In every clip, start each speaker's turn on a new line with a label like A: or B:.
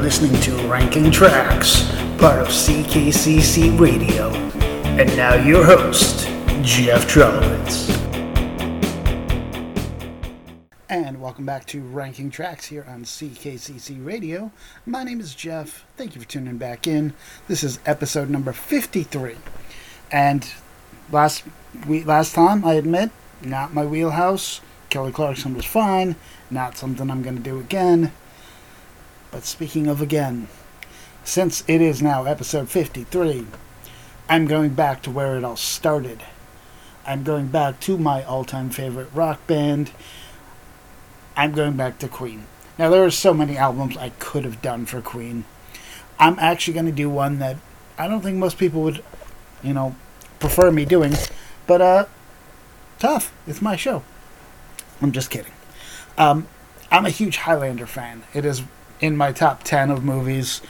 A: listening to Ranking Tracks, part of CKCC Radio. And now your host, Jeff Trelowitz. And welcome back to Ranking Tracks here on CKCC Radio. My name is Jeff. Thank you for tuning back in. This is episode number 53. And last week, last time, I admit, not my wheelhouse. Kelly Clarkson was fine. Not something I'm going to do again. But speaking of again, since it is now episode 53, I'm going back to where it all started. I'm going back to my all time favorite rock band. I'm going back to Queen. Now, there are so many albums I could have done for Queen. I'm actually going to do one that I don't think most people would, you know, prefer me doing. But, uh, tough. It's my show. I'm just kidding. Um, I'm a huge Highlander fan. It is in my top 10 of movies.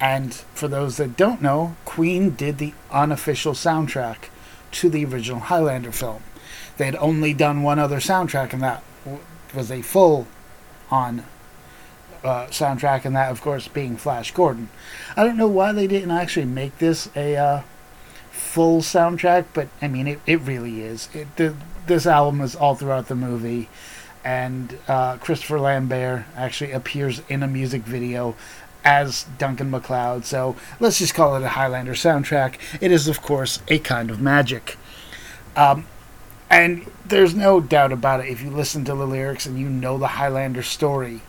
A: And for those that don't know, Queen did the unofficial soundtrack to the original Highlander film. They had only done one other soundtrack, and that was a full on uh, soundtrack, and that, of course, being Flash Gordon. I don't know why they didn't actually make this a uh, full soundtrack, but I mean, it, it really is. It, the, this album is all throughout the movie and uh, Christopher Lambert actually appears in a music video as Duncan MacLeod. So let's just call it a Highlander soundtrack. It is, of course, a kind of magic. Um, and there's no doubt about it. If you listen to the lyrics and you know the Highlander story,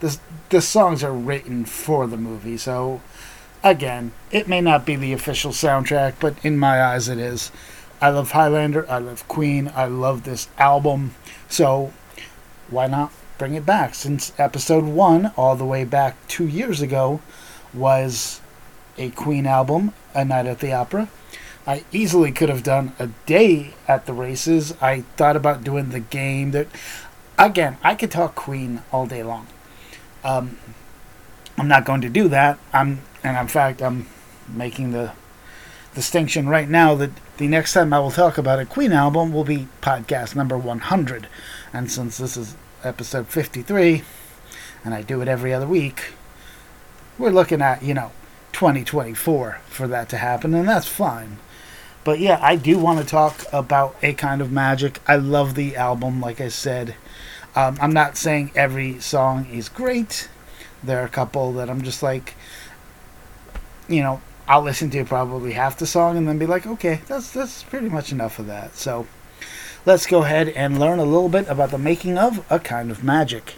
A: the the songs are written for the movie. So again, it may not be the official soundtrack, but in my eyes, it is. I love Highlander. I love Queen. I love this album. So why not bring it back? Since episode one, all the way back two years ago, was a Queen album, A Night at the Opera. I easily could have done a day at the races. I thought about doing the game. That again, I could talk Queen all day long. Um, I'm not going to do that. I'm, and in fact, I'm making the distinction right now that the next time I will talk about a Queen album will be podcast number 100. And since this is episode 53, and I do it every other week, we're looking at, you know, 2024 for that to happen, and that's fine. But yeah, I do want to talk about A Kind of Magic. I love the album, like I said. Um, I'm not saying every song is great. There are a couple that I'm just like, you know, I'll listen to probably half the song and then be like, okay, that's that's pretty much enough of that. So let's go ahead and learn a little bit about the making of A Kind of Magic.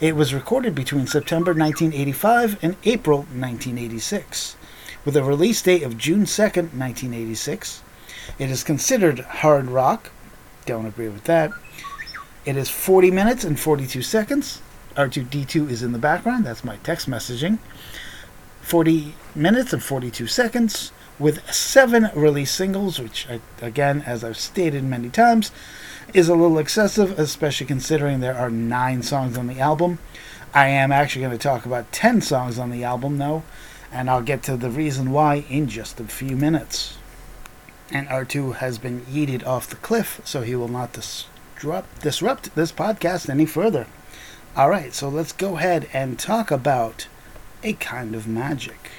A: It was recorded between September 1985 and April 1986, with a release date of June 2nd, 1986. It is considered hard rock. Don't agree with that. It is 40 minutes and 42 seconds. R2D2 is in the background. That's my text messaging. 40 minutes and 42 seconds with seven release singles, which, I, again, as I've stated many times, is a little excessive, especially considering there are nine songs on the album. I am actually going to talk about 10 songs on the album, though, and I'll get to the reason why in just a few minutes. And R2 has been yeeted off the cliff, so he will not disrupt, disrupt this podcast any further. Alright, so let's go ahead and talk about a kind of magic.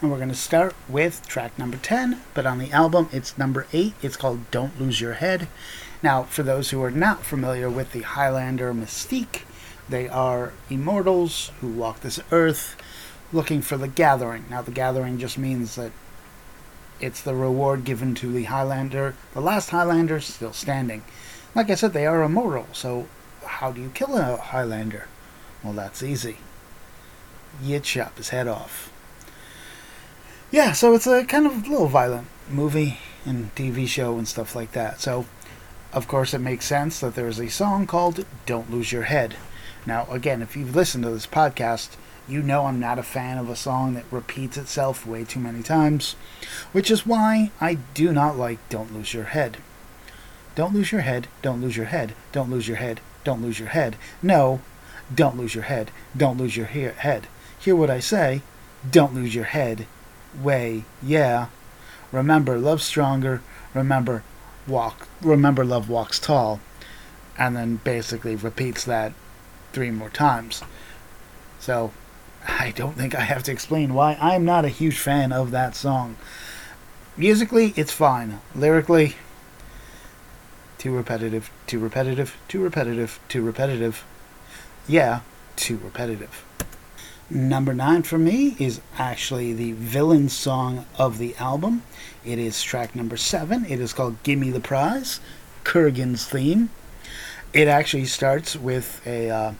A: And we're going to start with track number 10, but on the album it's number 8. It's called Don't Lose Your Head. Now, for those who are not familiar with the Highlander mystique, they are immortals who walk this earth looking for the gathering. Now, the gathering just means that it's the reward given to the Highlander, the last Highlander still standing. Like I said, they are immortal, so how do you kill a Highlander? Well, that's easy you chop his head off. Yeah, so it's a kind of little violent movie and TV show and stuff like that. So, of course, it makes sense that there is a song called Don't Lose Your Head. Now, again, if you've listened to this podcast, you know I'm not a fan of a song that repeats itself way too many times, which is why I do not like Don't Lose Your Head. Don't lose your head, don't lose your head, don't lose your head, don't lose your head. No, don't lose your head, don't lose your he- head hear what I say, don't lose your head. Way, yeah. Remember, love stronger. Remember, walk. Remember, love walks tall. And then basically repeats that three more times. So, I don't think I have to explain why I'm not a huge fan of that song. Musically, it's fine. Lyrically, too repetitive, too repetitive, too repetitive, too repetitive. Yeah, too repetitive. Number nine for me is actually the villain song of the album. It is track number seven. It is called Gimme the Prize, Kurgan's theme. It actually starts with a uh,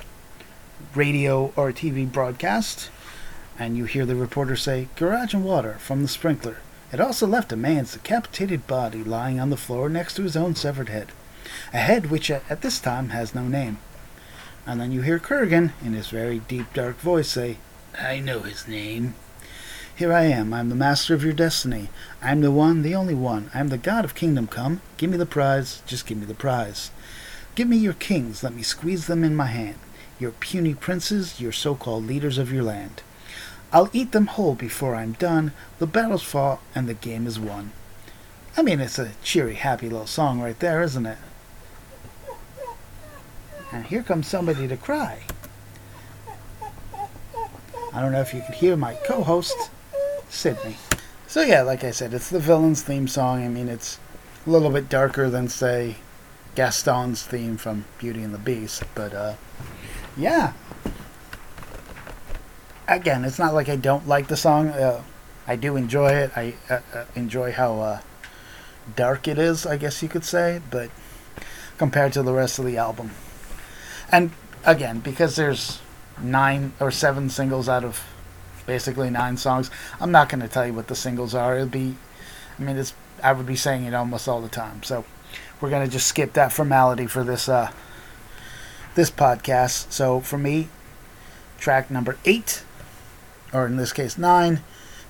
A: radio or TV broadcast, and you hear the reporter say, Garage and water from the sprinkler. It also left a man's decapitated body lying on the floor next to his own severed head. A head which at this time has no name. And then you hear Kurgan, in his very deep, dark voice, say, I know his name. Here I am. I am the master of your destiny. I am the one, the only one. I am the god of kingdom come. Give me the prize. Just give me the prize. Give me your kings. Let me squeeze them in my hand. Your puny princes, your so called leaders of your land. I'll eat them whole before I'm done. The battle's fought and the game is won. I mean, it's a cheery, happy little song right there, isn't it? And here comes somebody to cry. I don't know if you can hear my co host, Sydney. So, yeah, like I said, it's the villain's theme song. I mean, it's a little bit darker than, say, Gaston's theme from Beauty and the Beast. But, uh, yeah. Again, it's not like I don't like the song. Uh, I do enjoy it. I uh, uh enjoy how uh, dark it is, I guess you could say. But compared to the rest of the album, and again, because there's nine or seven singles out of basically nine songs, I'm not going to tell you what the singles are. It'll be, I mean, it's I would be saying it almost all the time. So we're going to just skip that formality for this uh, this podcast. So for me, track number eight, or in this case nine,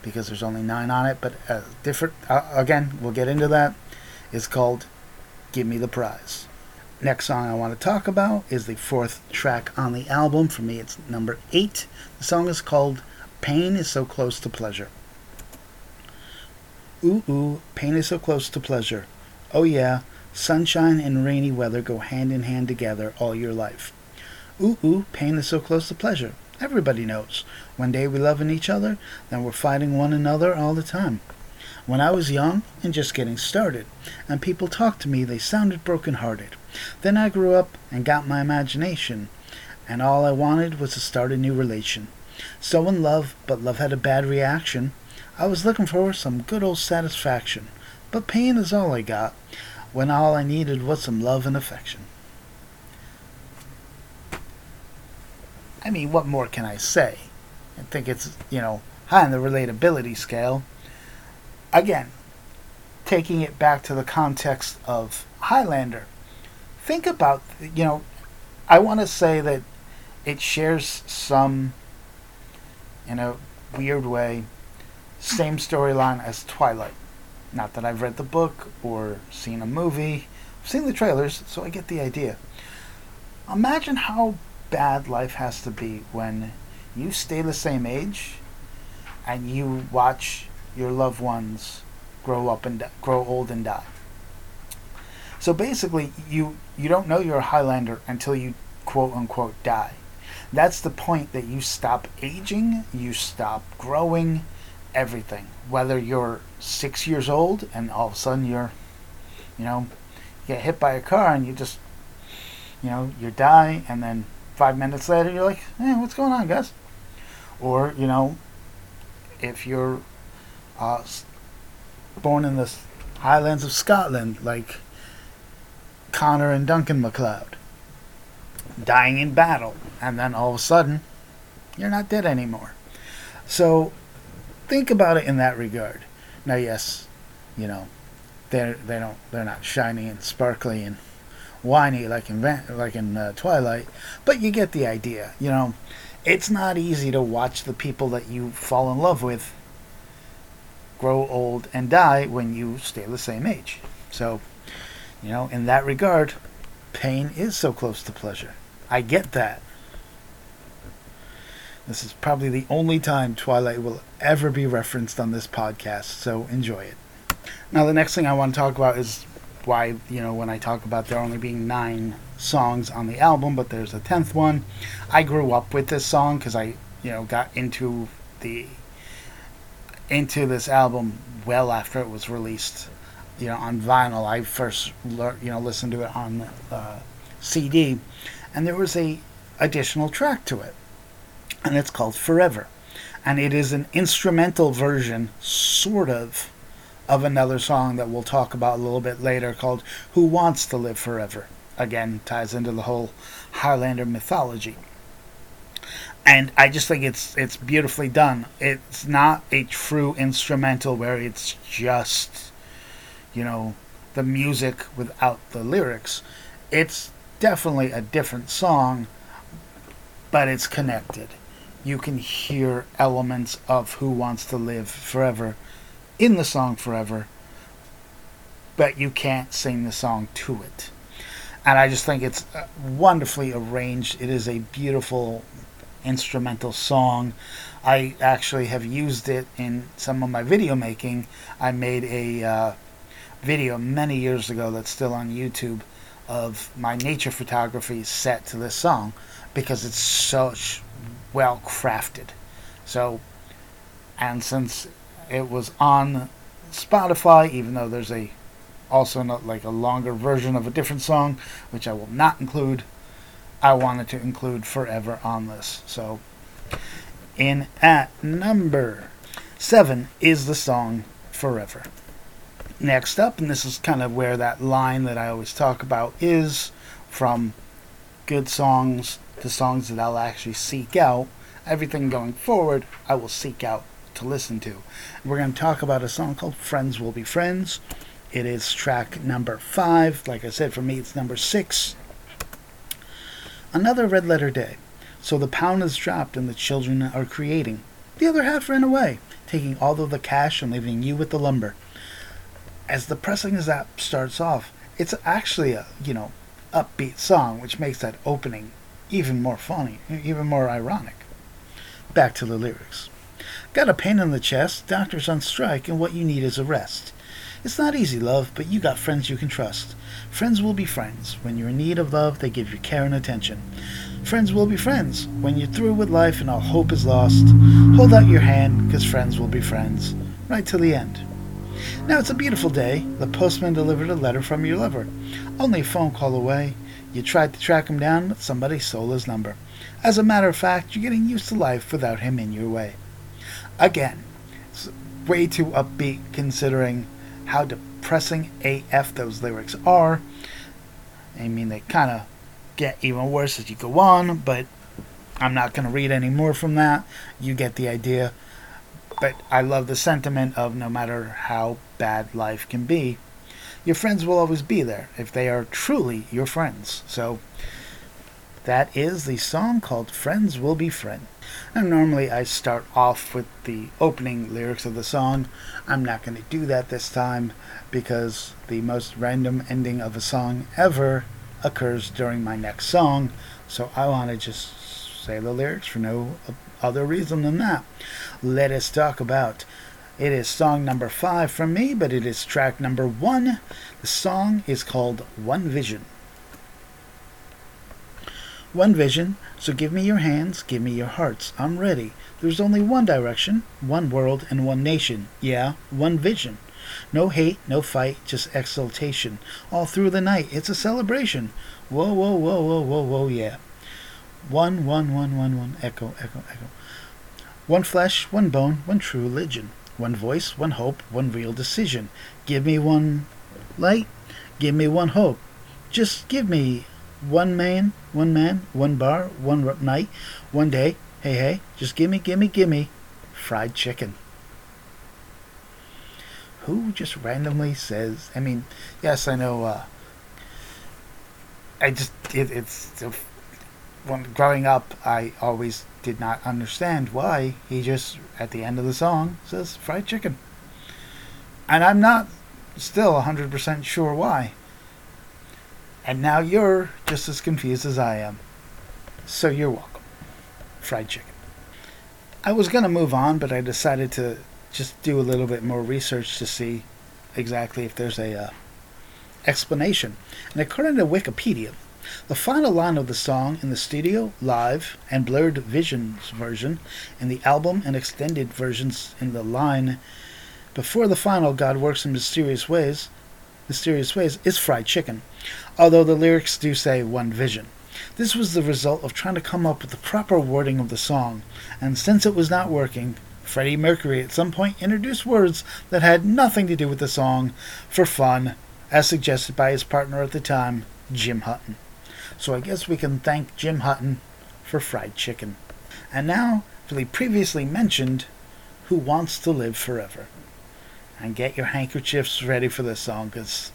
A: because there's only nine on it, but uh, different. Uh, again, we'll get into that. It's called "Give Me the Prize." Next song I want to talk about is the fourth track on the album. For me, it's number eight. The song is called Pain is So Close to Pleasure. Ooh, ooh, pain is so close to pleasure. Oh, yeah, sunshine and rainy weather go hand in hand together all your life. Ooh, ooh, pain is so close to pleasure. Everybody knows. One day we're loving each other, then we're fighting one another all the time. When I was young and just getting started, and people talked to me, they sounded broken hearted. Then I grew up and got my imagination, and all I wanted was to start a new relation. So in love, but love had a bad reaction. I was looking for some good old satisfaction, but pain is all I got, when all I needed was some love and affection. I mean, what more can I say? I think it's, you know, high on the relatability scale again, taking it back to the context of Highlander, think about, you know, I want to say that it shares some, in a weird way, same storyline as Twilight. Not that I've read the book or seen a movie, I've seen the trailers, so I get the idea. Imagine how bad life has to be when you stay the same age and you watch your loved ones grow up and grow old and die. So basically, you you don't know you're a Highlander until you quote unquote die. That's the point that you stop aging, you stop growing, everything. Whether you're six years old and all of a sudden you're, you know, you get hit by a car and you just, you know, you die, and then five minutes later you're like, hey, what's going on, guys? Or you know, if you're uh, born in the highlands of Scotland, like Connor and Duncan MacLeod, dying in battle, and then all of a sudden, you're not dead anymore. So, think about it in that regard. Now, yes, you know, they're they don't they're not shiny and sparkly and whiny like in like in uh, Twilight, but you get the idea. You know, it's not easy to watch the people that you fall in love with grow old and die when you stay the same age. So, you know, in that regard, pain is so close to pleasure. I get that. This is probably the only time Twilight will ever be referenced on this podcast, so enjoy it. Now, the next thing I want to talk about is why, you know, when I talk about there only being nine songs on the album, but there's a tenth one. I grew up with this song because I, you know, got into the into this album well after it was released, you know, on vinyl. I first, learned, you know, listened to it on uh, CD, and there was a additional track to it, and it's called Forever, and it is an instrumental version, sort of, of another song that we'll talk about a little bit later called "Who Wants to Live Forever." Again, ties into the whole Highlander mythology and I just think it's it's beautifully done. It's not a true instrumental where it's just you know the music without the lyrics. It's definitely a different song, but it's connected. You can hear elements of Who Wants to Live Forever in the song Forever, but you can't sing the song to it. And I just think it's uh, wonderfully arranged. It is a beautiful instrumental song. I actually have used it in some of my video making. I made a uh, video many years ago that's still on YouTube of my nature photography set to this song because it's so well crafted. So, and since it was on Spotify, even though there's a also not like a longer version of a different song, which I will not include I wanted to include Forever on this. So, in at number seven is the song Forever. Next up, and this is kind of where that line that I always talk about is from good songs to songs that I'll actually seek out. Everything going forward, I will seek out to listen to. We're going to talk about a song called Friends Will Be Friends. It is track number five. Like I said, for me, it's number six. Another red letter day. So the pound is dropped and the children are creating. The other half ran away, taking all of the cash and leaving you with the lumber. As the pressing that starts off, it's actually a, you know, upbeat song, which makes that opening even more funny, even more ironic. Back to the lyrics. Got a pain in the chest, doctor's on strike, and what you need is a rest. It's not easy, love, but you got friends you can trust. Friends will be friends. When you're in need of love, they give you care and attention. Friends will be friends. When you're through with life and all hope is lost, hold out your hand, because friends will be friends. Right till the end. Now it's a beautiful day. The postman delivered a letter from your lover. Only a phone call away. You tried to track him down, but somebody stole his number. As a matter of fact, you're getting used to life without him in your way. Again, it's way too upbeat considering how depressing AF those lyrics are. I mean, they kind of get even worse as you go on, but I'm not going to read any more from that. You get the idea. But I love the sentiment of no matter how bad life can be, your friends will always be there if they are truly your friends. So that is the song called Friends Will Be Friends. And normally I start off with the opening lyrics of the song. I'm not going to do that this time because the most random ending of a song ever occurs during my next song. So I want to just say the lyrics for no other reason than that. Let us talk about. It is song number five from me, but it is track number one. The song is called One Vision. One vision, so give me your hands, give me your hearts. I'm ready. There's only one direction, one world, and one nation. Yeah, one vision. No hate, no fight, just exultation. All through the night, it's a celebration. Whoa, whoa, whoa, whoa, whoa, whoa, yeah. One, one, one, one, one, echo, echo, echo. One flesh, one bone, one true religion. One voice, one hope, one real decision. Give me one light, give me one hope. Just give me one man, one man, one bar, one night, one day. Hey, hey, just gimme, gimme, gimme fried chicken. Who just randomly says? I mean, yes, I know. Uh, I just it, it's when growing up, I always did not understand why he just at the end of the song says fried chicken, and I'm not still 100% sure why. And now you're just as confused as I am. So you're welcome. Fried chicken. I was going to move on, but I decided to just do a little bit more research to see exactly if there's a uh, explanation. And according to Wikipedia, The final line of the song in the studio, live, and Blurred Visions version in the album and extended versions in the line before the final God works in mysterious ways, mysterious ways is fried chicken, although the lyrics do say one vision. This was the result of trying to come up with the proper wording of the song, and since it was not working, Freddie Mercury at some point introduced words that had nothing to do with the song for fun, as suggested by his partner at the time, Jim Hutton. So I guess we can thank Jim Hutton for fried chicken. And now for the previously mentioned Who Wants to Live Forever and get your handkerchiefs ready for this song because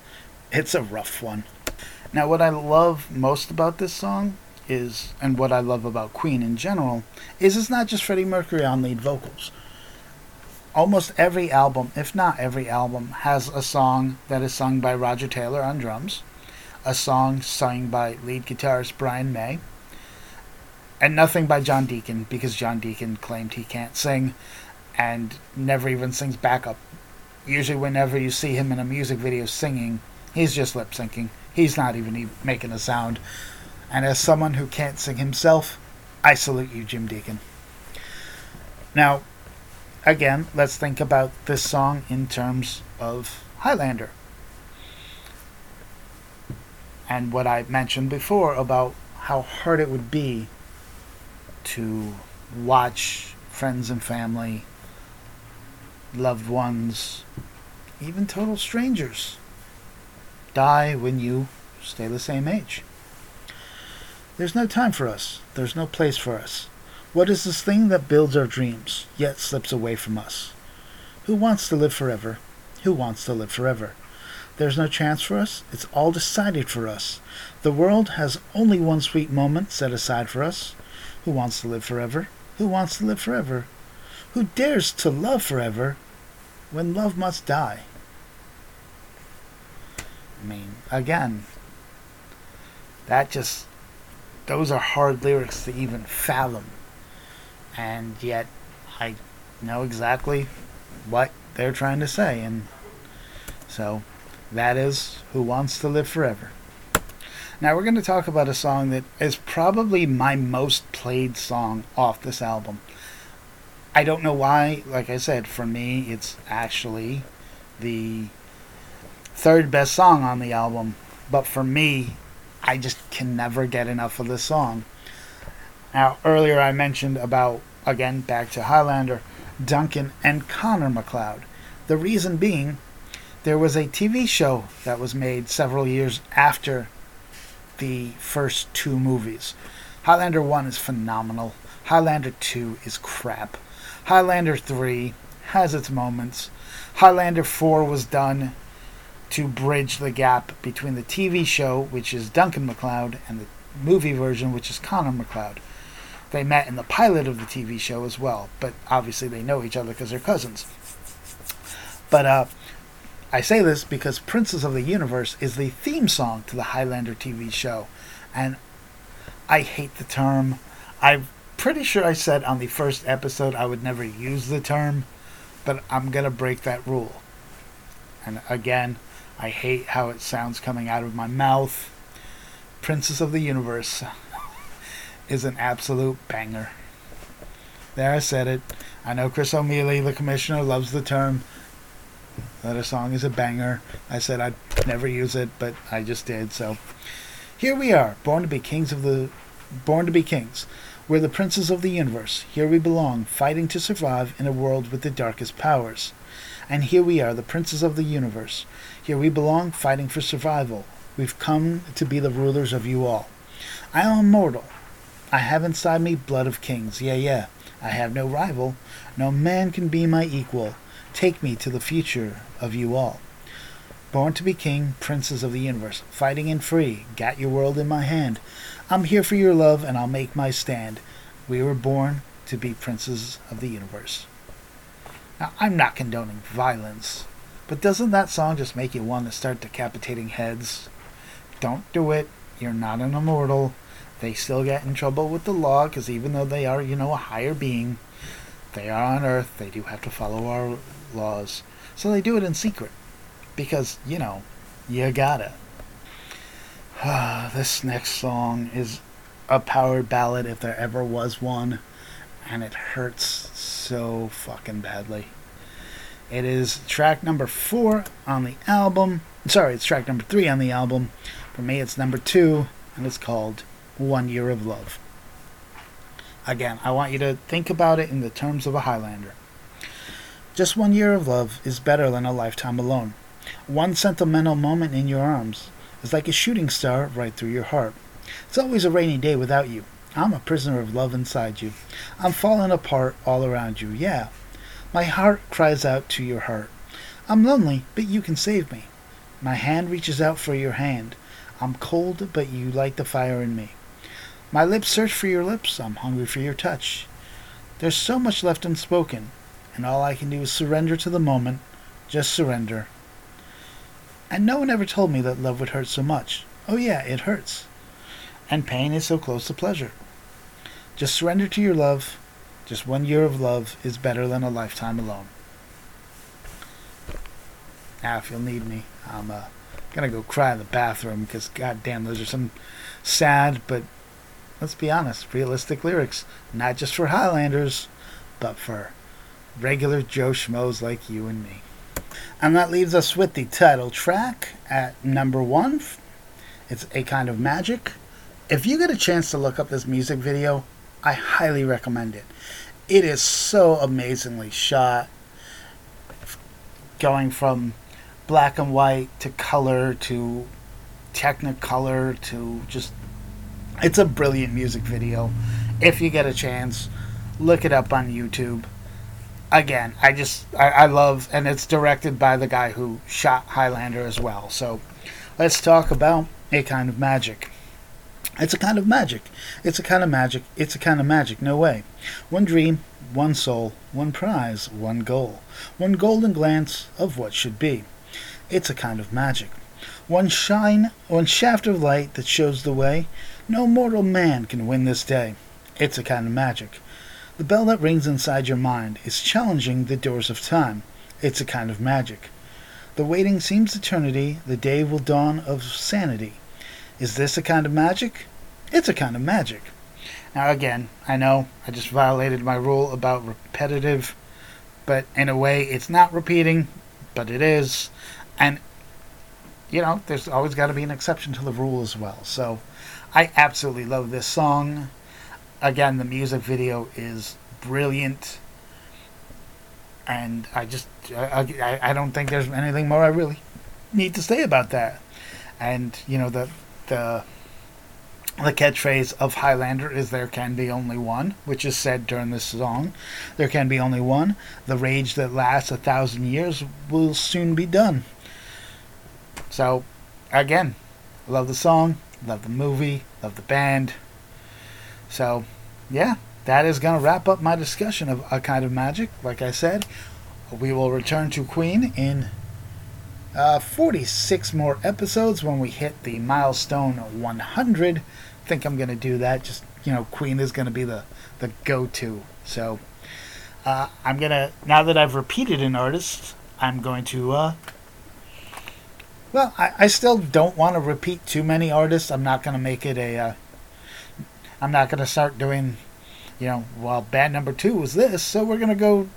A: it's a rough one. Now, what I love most about this song is, and what I love about Queen in general, is it's not just Freddie Mercury on lead vocals. Almost every album, if not every album, has a song that is sung by Roger Taylor on drums, a song sung by lead guitarist Brian May, and nothing by John Deacon because John Deacon claimed he can't sing and never even sings backup usually whenever you see him in a music video singing, he's just lip syncing. He's not even making a sound. And as someone who can't sing himself, I salute you, Jim Deacon. Now, again, let's think about this song in terms of Highlander. And what I mentioned before about how hard it would be to watch friends and family loved ones, even total strangers, die when you stay the same age. There's no time for us. There's no place for us. What is this thing that builds our dreams, yet slips away from us? Who wants to live forever? Who wants to live forever? There's no chance for us. It's all decided for us. The world has only one sweet moment set aside for us. Who wants to live forever? Who wants to live forever? Who dares to love forever when love must die? I mean, again, that just, those are hard lyrics to even fathom. And yet, I know exactly what they're trying to say. And so, that is Who Wants to Live Forever. Now, we're going to talk about a song that is probably my most played song off this album. I don't know why. Like I said, for me, it's actually the third best song on the album. But for me, I just can never get enough of this song. Now, earlier I mentioned about, again, back to Highlander, Duncan and Connor MacLeod. The reason being, there was a TV show that was made several years after the first two movies. Highlander 1 is phenomenal. Highlander 2 is crap. Highlander 3 has its moments. Highlander 4 was done to bridge the gap between the TV show, which is Duncan MacLeod, and the movie version, which is Connor MacLeod. They met in the pilot of the TV show as well, but obviously they know each other because they're cousins. But uh, I say this because Princes of the Universe is the theme song to the Highlander TV show, and I hate the term. I'm pretty sure I said on the first episode I would never use the term, but I'm going to break that rule. And again, I hate how it sounds coming out of my mouth. Princess of the Universe is an absolute banger. There, I said it. I know Chris O'Mealy, the commissioner, loves the term that a song is a banger. I said I'd never use it, but I just did. So here we are, born to be kings of the, born to be kings. We're the princes of the universe. Here we belong, fighting to survive in a world with the darkest powers. And here we are, the princes of the universe. Here we belong, fighting for survival. We've come to be the rulers of you all. I am immortal. I have inside me blood of kings. Yeah, yeah. I have no rival. No man can be my equal. Take me to the future of you all. Born to be king, princes of the universe, fighting and free, got your world in my hand. I'm here for your love, and I'll make my stand. We were born to be princes of the universe. Now, I'm not condoning violence, but doesn't that song just make you want to start decapitating heads? Don't do it. You're not an immortal. They still get in trouble with the law because even though they are, you know, a higher being, they are on Earth. They do have to follow our laws. So they do it in secret because, you know, you gotta. this next song is a power ballad if there ever was one, and it hurts so fucking badly. It is track number four on the album. Sorry, it's track number three on the album. For me, it's number two, and it's called One Year of Love. Again, I want you to think about it in the terms of a Highlander. Just one year of love is better than a lifetime alone. One sentimental moment in your arms is like a shooting star right through your heart. It's always a rainy day without you. I'm a prisoner of love inside you. I'm falling apart all around you, yeah. My heart cries out to your heart. I'm lonely, but you can save me. My hand reaches out for your hand. I'm cold, but you light the fire in me. My lips search for your lips. I'm hungry for your touch. There's so much left unspoken, and all I can do is surrender to the moment. Just surrender. And no one ever told me that love would hurt so much. Oh, yeah, it hurts. And pain is so close to pleasure. Just surrender to your love. Just one year of love is better than a lifetime alone. Now, if you'll need me, I'm uh, gonna go cry in the bathroom because, goddamn, those are some sad, but let's be honest, realistic lyrics. Not just for Highlanders, but for regular Joe Schmoes like you and me. And that leaves us with the title track at number one. It's A Kind of Magic. If you get a chance to look up this music video, I highly recommend it. It is so amazingly shot. Going from black and white to color to technicolor to just. It's a brilliant music video. If you get a chance, look it up on YouTube again, I just I, I, love, and it's directed by the guy who shot Highlander as well. So let's talk about a kind of magic. It's a kind of magic. It's a kind of magic. It's a kind of magic. No way. One dream, one soul, one prize, one goal, one golden glance of what should be. It's a kind of magic. One shine, one shaft of light that shows the way. No mortal man can win this day. It's a kind of magic. The bell that rings inside your mind is challenging the doors of time. It's a kind of magic. The waiting seems eternity, the day will dawn of sanity. Is this a kind of magic? It's a kind of magic. Now, again, I know I just violated my rule about repetitive, but in a way, it's not repeating, but it is. And, you know, there's always got to be an exception to the rule as well. So, I absolutely love this song again, the music video is brilliant, and I just I, I don't think there's anything more I really need to say about that. And you know the the the catchphrase of Highlander is there can be only one, which is said during this song. There can be only one. The rage that lasts a thousand years will soon be done. So, again, love the song, love the movie, love the band. So, yeah, that is going to wrap up my discussion of A Kind of Magic. Like I said, we will return to Queen in uh, 46 more episodes when we hit the milestone 100. I think I'm going to do that. Just, you know, Queen is going to be the, the go to. So, uh, I'm going to, now that I've repeated an artist, I'm going to, uh, well, I, I still don't want to repeat too many artists. I'm not going to make it a, uh, I'm not going to start doing, you know, well, band number two was this, so we're going to go.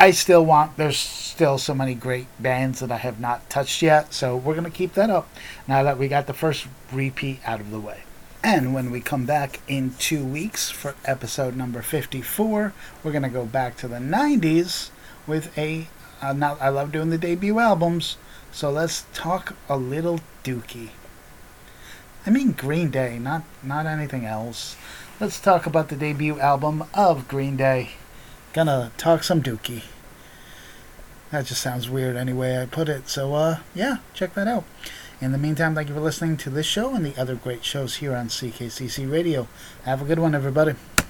A: I still want, there's still so many great bands that I have not touched yet, so we're going to keep that up now that we got the first repeat out of the way. And when we come back in two weeks for episode number 54, we're going to go back to the 90s with a. Uh, now, I love doing the debut albums, so let's talk a little Dookie. I mean Green Day, not not anything else. Let's talk about the debut album of Green Day. Gonna talk some Dookie. That just sounds weird anyway I put it. So uh yeah, check that out. In the meantime, thank you for listening to this show and the other great shows here on CKCC Radio. Have a good one, everybody.